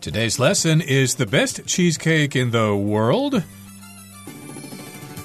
Today's lesson is the best cheesecake in the world.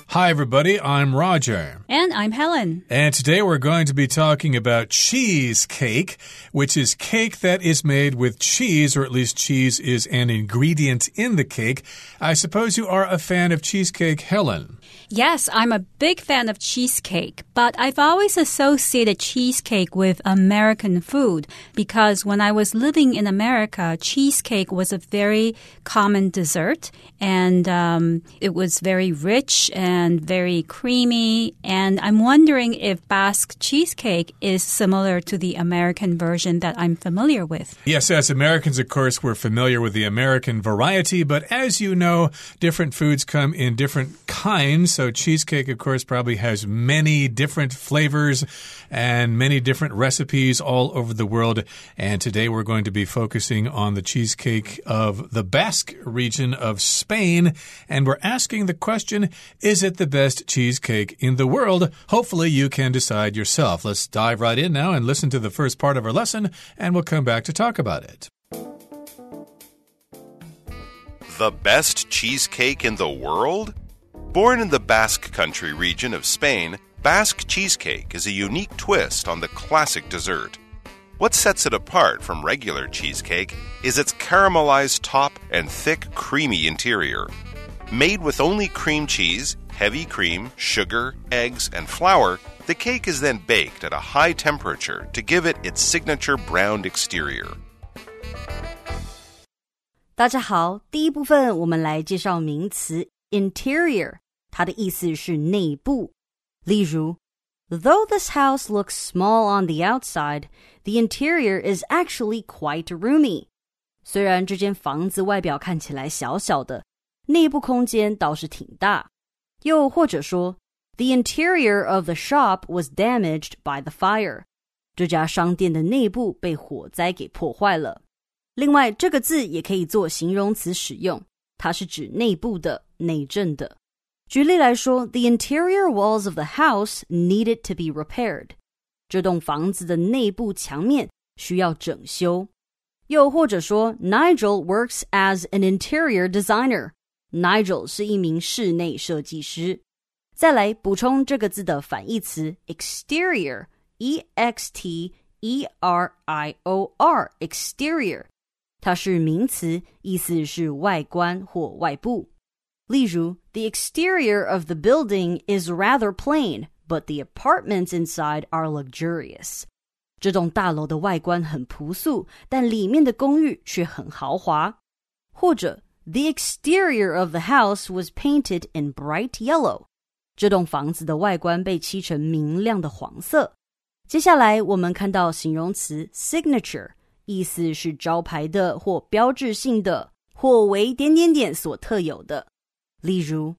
Hi, everybody. I'm Roger. And I'm Helen. And today we're going to be talking about cheesecake, which is cake that is made with cheese, or at least cheese is an ingredient in the cake. I suppose you are a fan of cheesecake, Helen. Yes, I'm a big fan of cheesecake, but I've always associated cheesecake with American food because when I was living in America, cheesecake was a very common dessert and um, it was very rich and very creamy. And I'm wondering if Basque cheesecake is similar to the American version that I'm familiar with. Yes, as Americans, of course, we're familiar with the American variety, but as you know, different foods come in different kinds. So, cheesecake, of course, probably has many different flavors and many different recipes all over the world. And today we're going to be focusing on the cheesecake of the Basque region of Spain. And we're asking the question Is it the best cheesecake in the world? Hopefully, you can decide yourself. Let's dive right in now and listen to the first part of our lesson, and we'll come back to talk about it. The best cheesecake in the world? Born in the Basque Country region of Spain, Basque cheesecake is a unique twist on the classic dessert. What sets it apart from regular cheesecake is its caramelized top and thick, creamy interior. Made with only cream cheese, heavy cream, sugar, eggs, and flour, the cake is then baked at a high temperature to give it its signature browned exterior. 大家好，第一部分我们来介绍名词 interior。 它的意思是内部。例如，Though this house looks small on the outside, the interior is actually quite roomy。虽然这间房子外表看起来小小的，内部空间倒是挺大。又或者说，The interior of the shop was damaged by the fire。这家商店的内部被火灾给破坏了。另外，这个字也可以做形容词使用，它是指内部的、内政的。 举例来说，The interior walls of the house needed to be repaired。这栋房子的内部墙面需要整修。又或者说，Nigel works as an interior designer。Nigel 是一名室内设计师。再来补充这个字的反义词 exterior，e x t e r i o r，exterior，它是名词，意思是外观或外部。 例如，The exterior of the building is rather plain, but the apartments inside are luxurious. 这栋大楼的外观很朴素，但里面的公寓却很豪华。或者，The exterior of the house was painted in bright yellow. 这栋房子的外观被漆成明亮的黄色。接下来，我们看到形容词 signature，意思是招牌的或标志性的，或为点点点所特有的。 例如，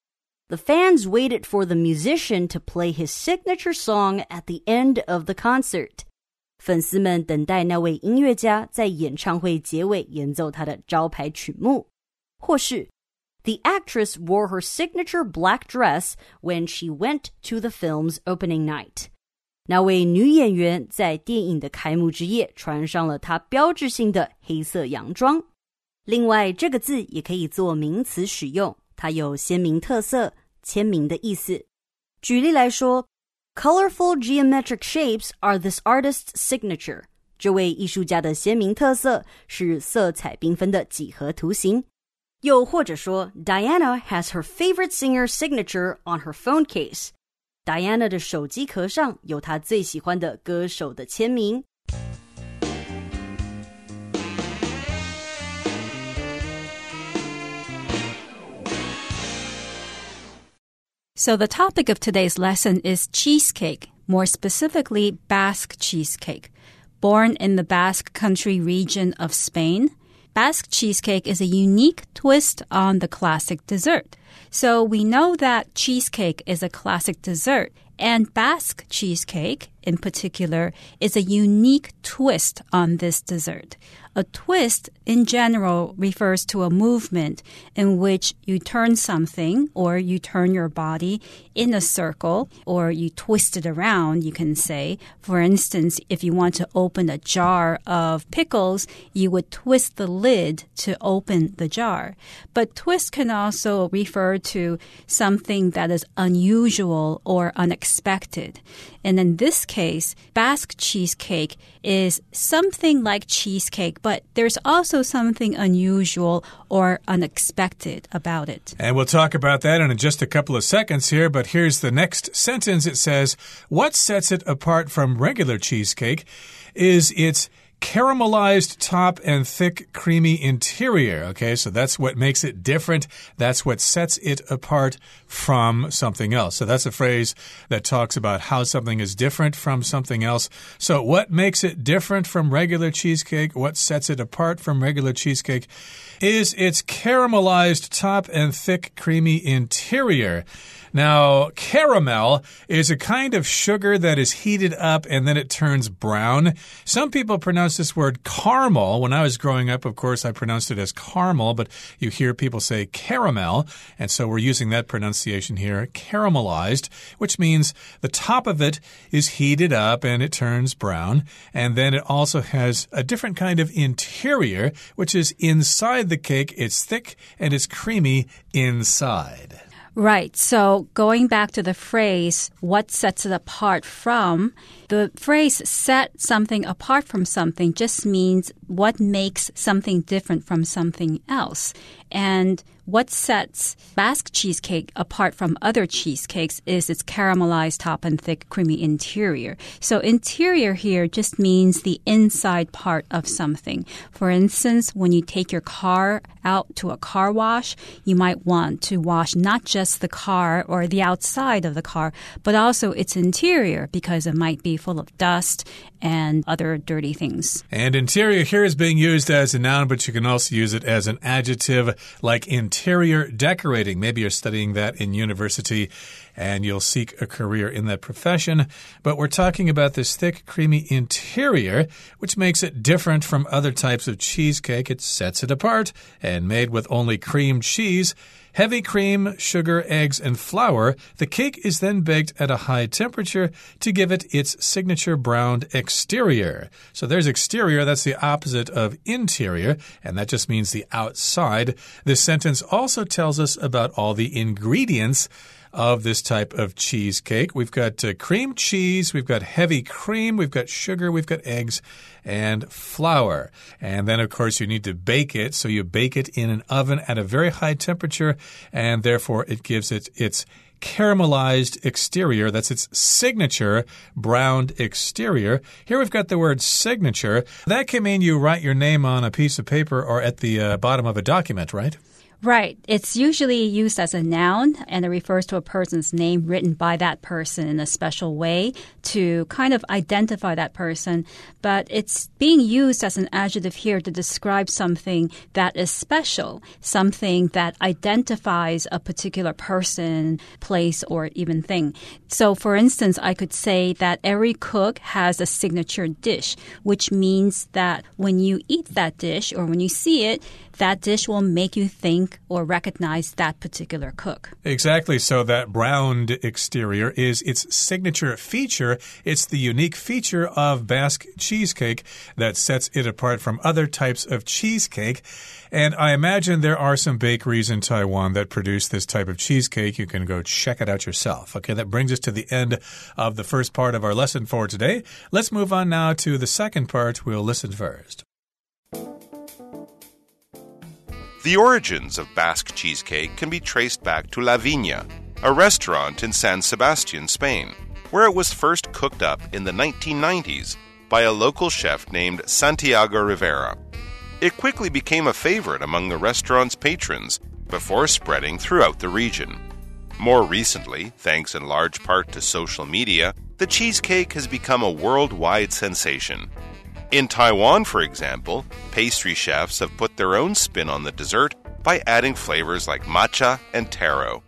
The fans waited for the musician to play his signature song at the end of the concert。粉丝们等待那位音乐家在演唱会结尾演奏他的招牌曲目，或是 The actress wore her signature black dress when she went to the film's opening night。那位女演员在电影的开幕之夜穿上了她标志性的黑色洋装。另外，这个字也可以做名词使用。 它有鲜明特色、签名的意思。举例来说，colorful geometric shapes are this artist's signature。这位艺术家的鲜明特色是色彩缤纷的几何图形。又或者说，Diana has her favorite singer signature on her phone case。Diana 的手机壳上有她最喜欢的歌手的签名。 So, the topic of today's lesson is cheesecake, more specifically, Basque cheesecake. Born in the Basque country region of Spain, Basque cheesecake is a unique twist on the classic dessert. So, we know that cheesecake is a classic dessert, And Basque cheesecake, in particular, is a unique twist on this dessert. A twist in general refers to a movement in which you turn something or you turn your body in a circle or you twist it around, you can say. For instance, if you want to open a jar of pickles, you would twist the lid to open the jar. But twist can also refer to something that is unusual or unexpected. And in this case, Basque cheesecake is something like cheesecake, but there's also something unusual or unexpected about it. And we'll talk about that in just a couple of seconds here, but here's the next sentence. It says, What sets it apart from regular cheesecake is its caramelized top and thick, creamy interior. Okay, so that's what makes it different. That's what sets it apart from something else. So that's a phrase that talks about how something is different from something else. So, what makes it different from regular cheesecake? What sets it apart from regular cheesecake? Is its caramelized top and thick, creamy interior. Now, caramel is a kind of sugar that is heated up and then it turns brown. Some people pronounce this word caramel. When I was growing up, of course, I pronounced it as caramel, but you hear people say caramel. And so we're using that pronunciation here, caramelized, which means the top of it is heated up and it turns brown. And then it also has a different kind of interior, which is inside the cake. It's thick and it's creamy inside. Right. So going back to the phrase, what sets it apart from, the phrase set something apart from something just means what makes something different from something else. And what sets Basque cheesecake apart from other cheesecakes is its caramelized top and thick, creamy interior. So, interior here just means the inside part of something. For instance, when you take your car out to a car wash, you might want to wash not just the car or the outside of the car, but also its interior because it might be full of dust and other dirty things. And interior here is being used as a noun, but you can also use it as an adjective like interior decorating. Maybe you're studying that in university and you'll seek a career in that profession. But we're talking about this thick, creamy interior, which makes it different from other types of cheesecake. It sets it apart and made with only cream cheese. Heavy cream, sugar, eggs, and flour. The cake is then baked at a high temperature to give it its signature browned exterior. So there's exterior, that's the opposite of interior, and that just means the outside. This sentence also tells us about all the ingredients of this type of cheesecake. We've got uh, cream cheese, we've got heavy cream, we've got sugar, we've got eggs, and flour. And then, of course, you need to bake it. So you bake it in an oven at a very high temperature, and therefore it gives it its caramelized exterior. That's its signature browned exterior. Here we've got the word signature. That can mean you write your name on a piece of paper or at the uh, bottom of a document, right? Right. It's usually used as a noun and it refers to a person's name written by that person in a special way to kind of identify that person. But it's being used as an adjective here to describe something that is special, something that identifies a particular person, place, or even thing. So, for instance, I could say that every cook has a signature dish, which means that when you eat that dish or when you see it, that dish will make you think or recognize that particular cook. Exactly. So that browned exterior is its signature feature. It's the unique feature of Basque cheesecake that sets it apart from other types of cheesecake. And I imagine there are some bakeries in Taiwan that produce this type of cheesecake. You can go check it out yourself. Okay, that brings us to the end of the first part of our lesson for today. Let's move on now to the second part. We'll listen first. The origins of Basque cheesecake can be traced back to La Viña, a restaurant in San Sebastian, Spain, where it was first cooked up in the 1990s by a local chef named Santiago Rivera. It quickly became a favorite among the restaurant's patrons before spreading throughout the region. More recently, thanks in large part to social media, the cheesecake has become a worldwide sensation. In Taiwan, for example, pastry chefs have put their own spin on the dessert by adding flavors like matcha and taro.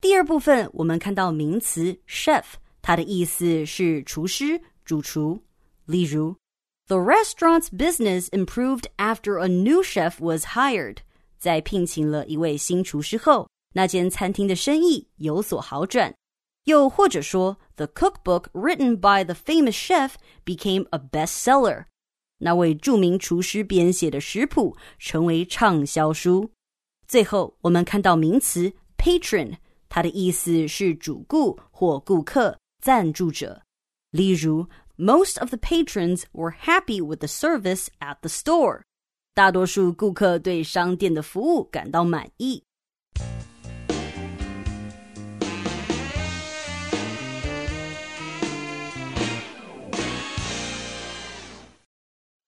第 二部分我们看到名词 chef，它的意思是厨师、主厨。例如，The restaurant's business improved after a new chef was hired。在聘请了一位新厨师后，那间餐厅的生意有所好转。 又或者说，The cookbook written by the famous chef became a bestseller。那位着名厨师编写的食谱成为畅销书。最后，我们看到名词 patron，它的意思是主顾或顾客、赞助者。例如，Most of the patrons were happy with the service at the store。大多数顾客对商店的服务感到满意。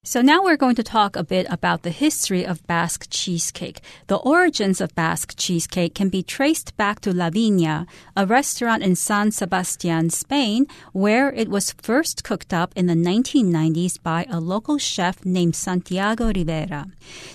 So now we're going to talk a bit about the history of Basque cheesecake. The origins of Basque cheesecake can be traced back to La Viña, a restaurant in San Sebastian, Spain, where it was first cooked up in the 1990s by a local chef named Santiago Rivera.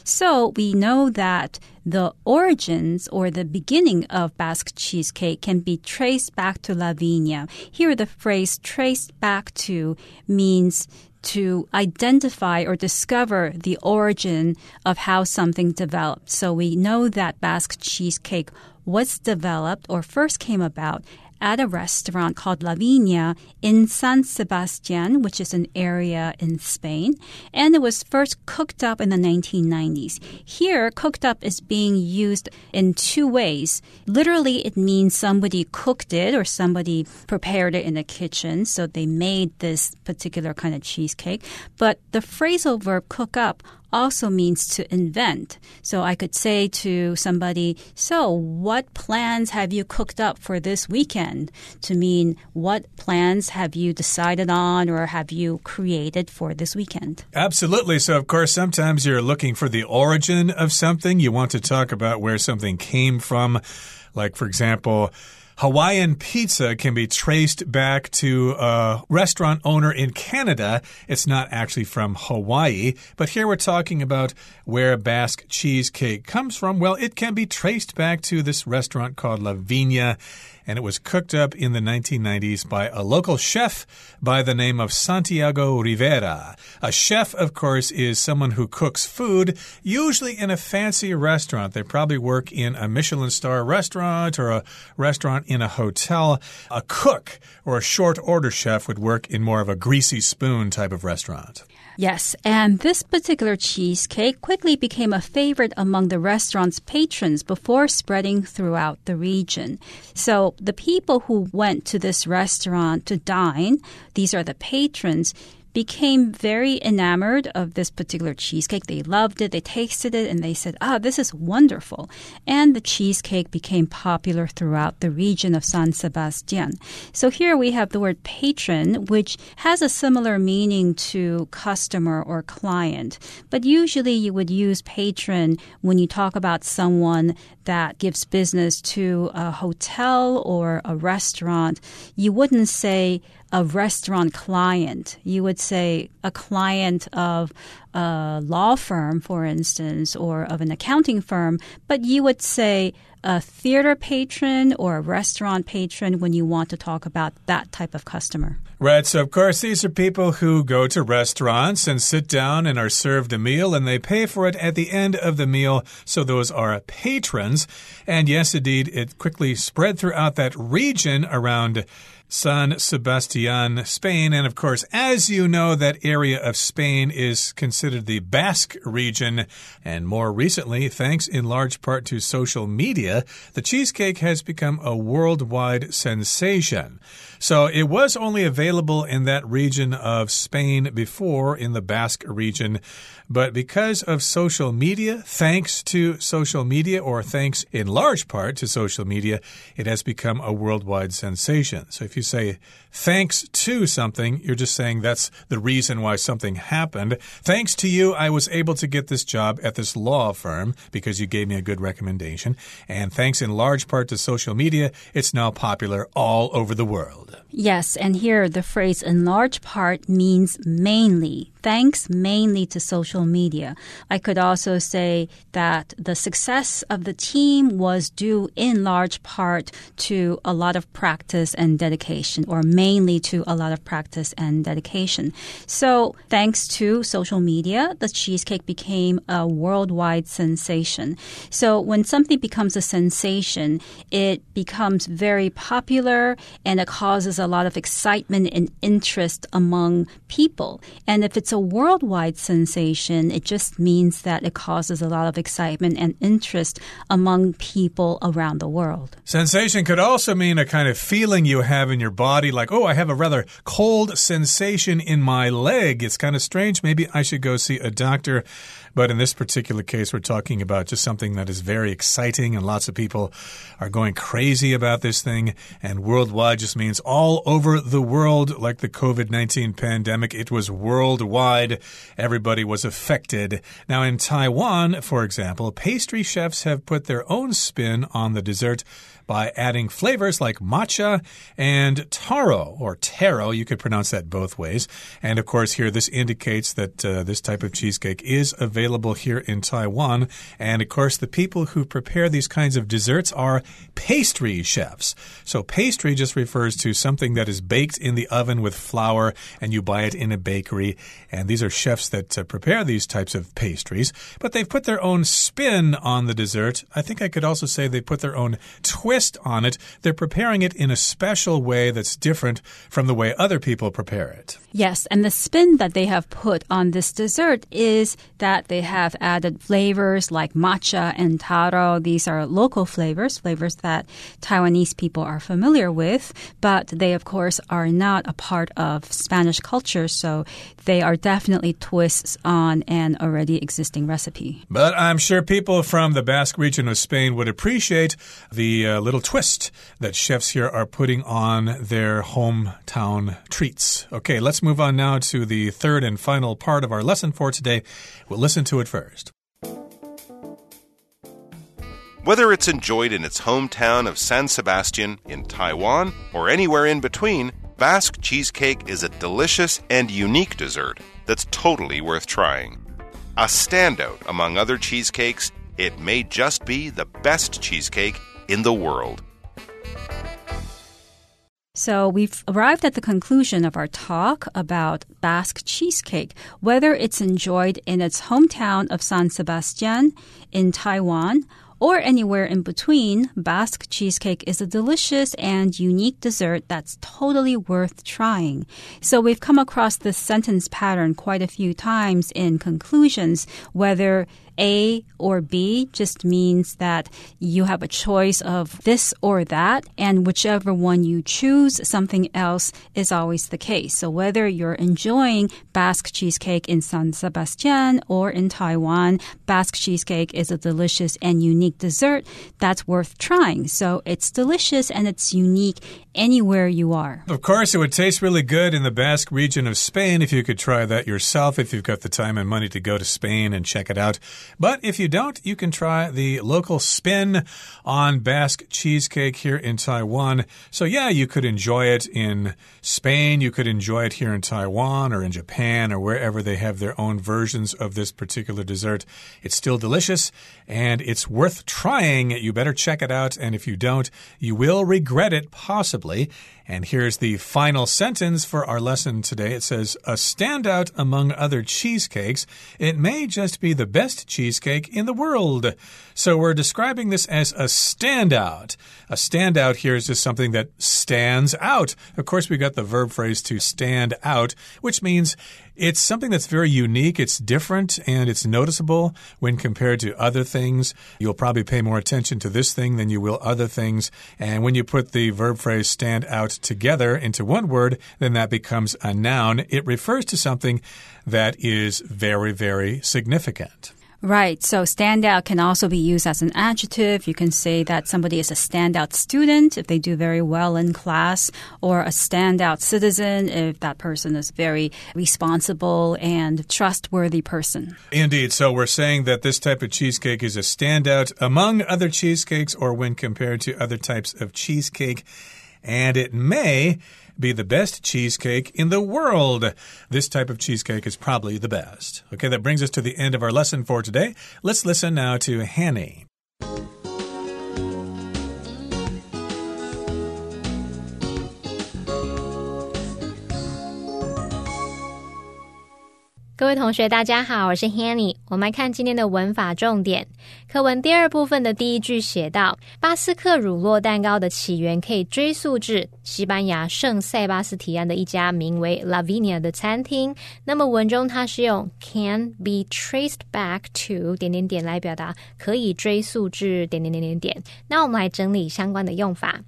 So we know that the origins or the beginning of Basque cheesecake can be traced back to La Viña. Here, the phrase traced back to means to identify or discover the origin of how something developed. So we know that Basque cheesecake was developed or first came about at a restaurant called La Viña in San Sebastian, which is an area in Spain. And it was first cooked up in the 1990s. Here, cooked up is being used in two ways. Literally, it means somebody cooked it or somebody prepared it in the kitchen. So they made this particular kind of cheesecake. But the phrasal verb cook up also means to invent. So I could say to somebody, So, what plans have you cooked up for this weekend? To mean, what plans have you decided on or have you created for this weekend? Absolutely. So, of course, sometimes you're looking for the origin of something. You want to talk about where something came from. Like, for example, Hawaiian pizza can be traced back to a restaurant owner in Canada. It's not actually from Hawaii, but here we're talking about where Basque cheesecake comes from. Well, it can be traced back to this restaurant called La Viña and it was cooked up in the 1990s by a local chef by the name of Santiago Rivera. A chef, of course, is someone who cooks food, usually in a fancy restaurant. They probably work in a Michelin star restaurant or a restaurant in a hotel. A cook or a short order chef would work in more of a greasy spoon type of restaurant. Yes, and this particular cheesecake quickly became a favorite among the restaurant's patrons before spreading throughout the region. So the people who went to this restaurant to dine, these are the patrons, became very enamored of this particular cheesecake. They loved it, they tasted it, and they said, ah, this is wonderful. And the cheesecake became popular throughout the region of San Sebastian. So here we have the word patron, which has a similar meaning to customer or client. But usually you would use patron when you talk about someone that gives business to a hotel or a restaurant. You wouldn't say, a restaurant client. You would say a client of a law firm, for instance, or of an accounting firm, but you would say a theater patron or a restaurant patron when you want to talk about that type of customer. Right. So, of course, these are people who go to restaurants and sit down and are served a meal and they pay for it at the end of the meal. So, those are patrons. And yes, indeed, it quickly spread throughout that region around San Sebastian, Spain. And of course, as you know, that area of Spain is considered the Basque region. And more recently, thanks in large part to social media, the cheesecake has become a worldwide sensation. So it was only available in that region of Spain before, in the Basque region. But because of social media, thanks to social media, or thanks in large part to social media, it has become a worldwide sensation. So if you say thanks to something, you're just saying that's the reason why something happened. Thanks to you, I was able to get this job at this law firm because you gave me a good recommendation. And thanks in large part to social media, it's now popular all over the world. Yes, and here the phrase in large part means mainly thanks mainly to social media. I could also say that the success of the team was due in large part to a lot of practice and dedication, or mainly to a lot of practice and dedication. So, thanks to social media, the cheesecake became a worldwide sensation. So, when something becomes a sensation, it becomes very popular and it causes a lot of excitement and interest among people. And if it's a worldwide sensation, it just means that it causes a lot of excitement and interest among people around the world. Sensation could also mean a kind of feeling you have in your body, like, oh, I have a rather cold sensation in my leg. It's kind of strange. Maybe I should go see a doctor. But in this particular case, we're talking about just something that is very exciting, and lots of people are going crazy about this thing. And worldwide just means all over the world, like the COVID 19 pandemic. It was worldwide. Everybody was affected. Now, in Taiwan, for example, pastry chefs have put their own spin on the dessert by adding flavors like matcha and taro or taro. You could pronounce that both ways. And of course, here this indicates that uh, this type of cheesecake is available here in Taiwan. And of course, the people who prepare these kinds of desserts are pastry chefs. So pastry just refers to something that is baked in the oven with flour and you buy it in a bakery. And these are chefs that uh, prepare these types of pastries, but they've put their own spin on the dessert. I think I could also say they put their own twist on it. They're preparing it in a special way that's different from the way other people prepare it. Yes, and the spin that they have put on this dessert is that they have added flavors like matcha and taro. These are local flavors, flavors that Taiwanese people are familiar with, but they, of course, are not a part of Spanish culture, so they are definitely twists on an already existing recipe. But I'm sure people from the Basque region of Spain would appreciate the uh, little twist that chefs here are putting on their hometown treats. Okay, let's move on now to the third and final part of our lesson for today. We'll listen to it first. Whether it's enjoyed in its hometown of San Sebastian, in Taiwan, or anywhere in between, Basque cheesecake is a delicious and unique dessert that's totally worth trying. A standout among other cheesecakes, it may just be the best cheesecake in the world. So we've arrived at the conclusion of our talk about Basque cheesecake, whether it's enjoyed in its hometown of San Sebastian in Taiwan or anywhere in between, Basque cheesecake is a delicious and unique dessert that's totally worth trying. So we've come across this sentence pattern quite a few times in conclusions, whether a or B just means that you have a choice of this or that, and whichever one you choose, something else is always the case. So whether you're enjoying Basque cheesecake in San Sebastian or in Taiwan, Basque cheesecake is a delicious and unique dessert that's worth trying. So it's delicious and it's unique anywhere you are. Of course, it would taste really good in the Basque region of Spain if you could try that yourself, if you've got the time and money to go to Spain and check it out. But if you don't, you can try the local spin on Basque cheesecake here in Taiwan. So, yeah, you could enjoy it in Spain, you could enjoy it here in Taiwan or in Japan or wherever they have their own versions of this particular dessert. It's still delicious and it's worth trying. You better check it out. And if you don't, you will regret it possibly. And here's the final sentence for our lesson today. It says, A standout among other cheesecakes, it may just be the best cheesecake in the world. So we're describing this as a standout. A standout here is just something that stands out. Of course, we got the verb phrase to stand out, which means it's something that's very unique, it's different, and it's noticeable when compared to other things. You'll probably pay more attention to this thing than you will other things. And when you put the verb phrase stand out together into one word, then that becomes a noun. It refers to something that is very, very significant. Right. So standout can also be used as an adjective. You can say that somebody is a standout student if they do very well in class, or a standout citizen if that person is very responsible and trustworthy person. Indeed. So we're saying that this type of cheesecake is a standout among other cheesecakes or when compared to other types of cheesecake and it may be the best cheesecake in the world. This type of cheesecake is probably the best. Okay, that brings us to the end of our lesson for today. Let's listen now to Hanny. 各位同学，大家好，我是 Hanny。我们来看今天的文法重点。 课文第二部分的第一句写到，巴斯克乳酪蛋糕的起源可以追溯至西班牙圣塞巴斯提安的一家名为 Lavinia 的餐厅。那么文中它是用 can be traced back to 点点点来表达可以追溯至点点点点点。那我们来整理相关的用法。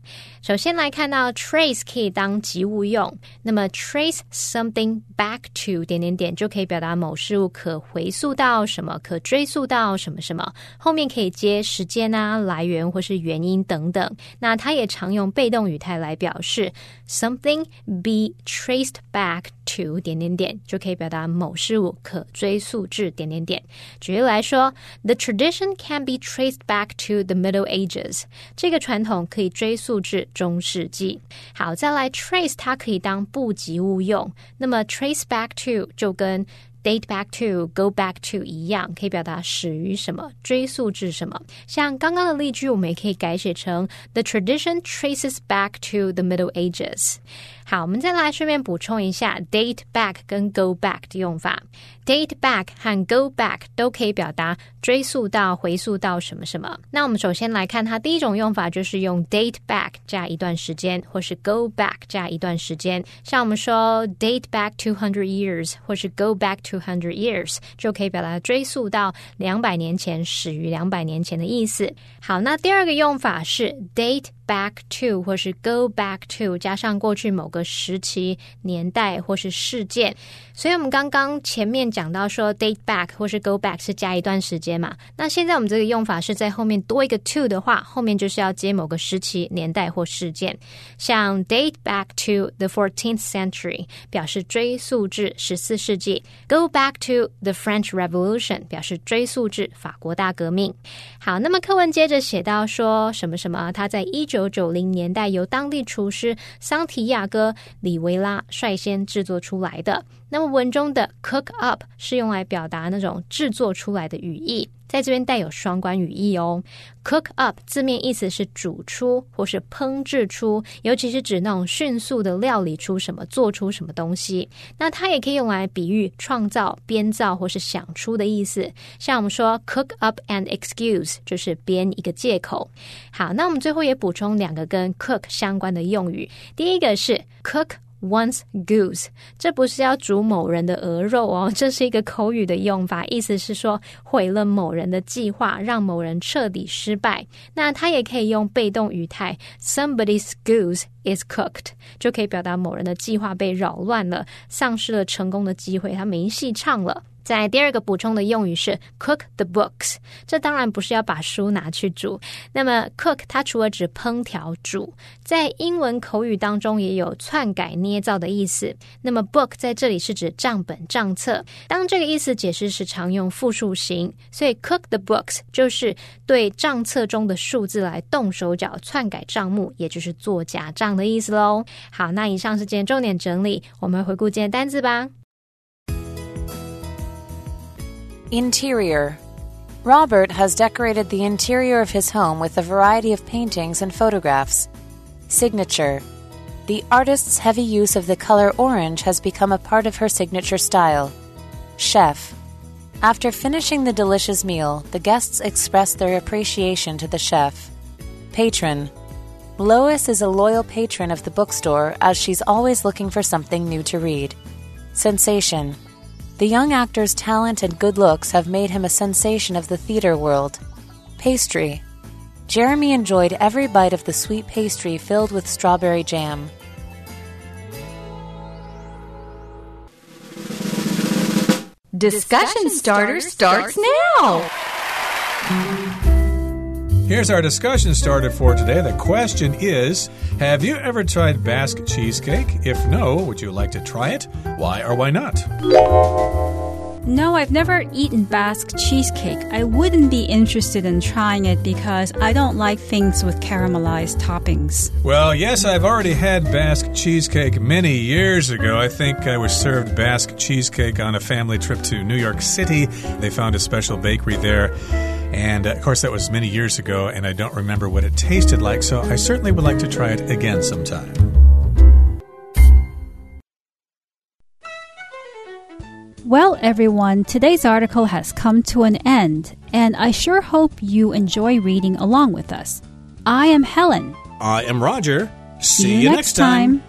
首先来看到 trace 可以当及物用，那么 trace something back to 点点点就可以表达某事物可回溯到什么，可追溯到什么什么，后面可以接时间啊、来源或是原因等等。那它也常用被动语态来表示 something be traced back to 点点点，就可以表达某事物可追溯至点点点。举例来说，The tradition can be traced back to the Middle Ages。这个传统可以追溯至中世纪。好，再来 trace 它可以当不及物用，那么 trace back to 就跟 date back to go back to 一样，可以表达始于什么，追溯至什么。像刚刚的例句，我们也可以改写成 The tradition traces back to the Middle Ages。 好，我们再来顺便补充一下 date back 跟 go back 的用法。date back 和 go back 都可以表达追溯到、回溯到什么什么。那我们首先来看它第一种用法，就是用 date back 加一段时间，或是 go back 加一段时间。像我们说 date back two hundred years，或是 go back two hundred years，就可以表达追溯到两百年前，始于两百年前的意思。好，那第二个用法是 date。Back to 或是 go back to 加上过去某个时期、年代或是事件，所以我们刚刚前面讲到说 date back 或是 go back 是加一段时间嘛？那现在我们这个用法是在后面多一个 to 的话，后面就是要接某个时期、年代或事件，像 date back to the fourteenth century 表示追溯至十四世纪，go back to the French Revolution 表示追溯至法国大革命。好，那么课文接着写到说什么什么？他在一九九九零年代由当地厨师桑提亚哥·里维拉率先制作出来的。那么文中的 “cook up” 是用来表达那种制作出来的语义，在这边带有双关语义哦。“cook up” 字面意思是煮出或是烹制出，尤其是指那种迅速的料理出什么、做出什么东西。那它也可以用来比喻创造、编造或是想出的意思。像我们说 “cook up an excuse”，就是编一个借口。好，那我们最后也补充两个跟 “cook” 相关的用语，第一个是 “cook”。One's goose，这不是要煮某人的鹅肉哦，这是一个口语的用法，意思是说毁了某人的计划，让某人彻底失败。那它也可以用被动语态，Somebody's goose is cooked，就可以表达某人的计划被扰乱了，丧失了成功的机会，他没戏唱了。在第二个补充的用语是 cook the books，这当然不是要把书拿去煮。那么 cook 它除了指烹调煮，在英文口语当中也有篡改捏造的意思。那么 book 在这里是指账本账册，当这个意思解释时常用复数形，所以 cook the books 就是对账册中的数字来动手脚篡改账目，也就是做假账的意思喽。好，那以上是今天重点整理，我们回顾今天单字吧。Interior Robert has decorated the interior of his home with a variety of paintings and photographs. Signature The artist's heavy use of the color orange has become a part of her signature style. Chef After finishing the delicious meal, the guests express their appreciation to the chef. Patron Lois is a loyal patron of the bookstore as she's always looking for something new to read. Sensation the young actor's talent and good looks have made him a sensation of the theater world. Pastry. Jeremy enjoyed every bite of the sweet pastry filled with strawberry jam. Discussion starter starts now. Here's our discussion started for today. The question is Have you ever tried Basque cheesecake? If no, would you like to try it? Why or why not? No, I've never eaten Basque cheesecake. I wouldn't be interested in trying it because I don't like things with caramelized toppings. Well, yes, I've already had Basque cheesecake many years ago. I think I was served Basque cheesecake on a family trip to New York City. They found a special bakery there. And uh, of course, that was many years ago, and I don't remember what it tasted like, so I certainly would like to try it again sometime. Well, everyone, today's article has come to an end, and I sure hope you enjoy reading along with us. I am Helen. I am Roger. See, you next time.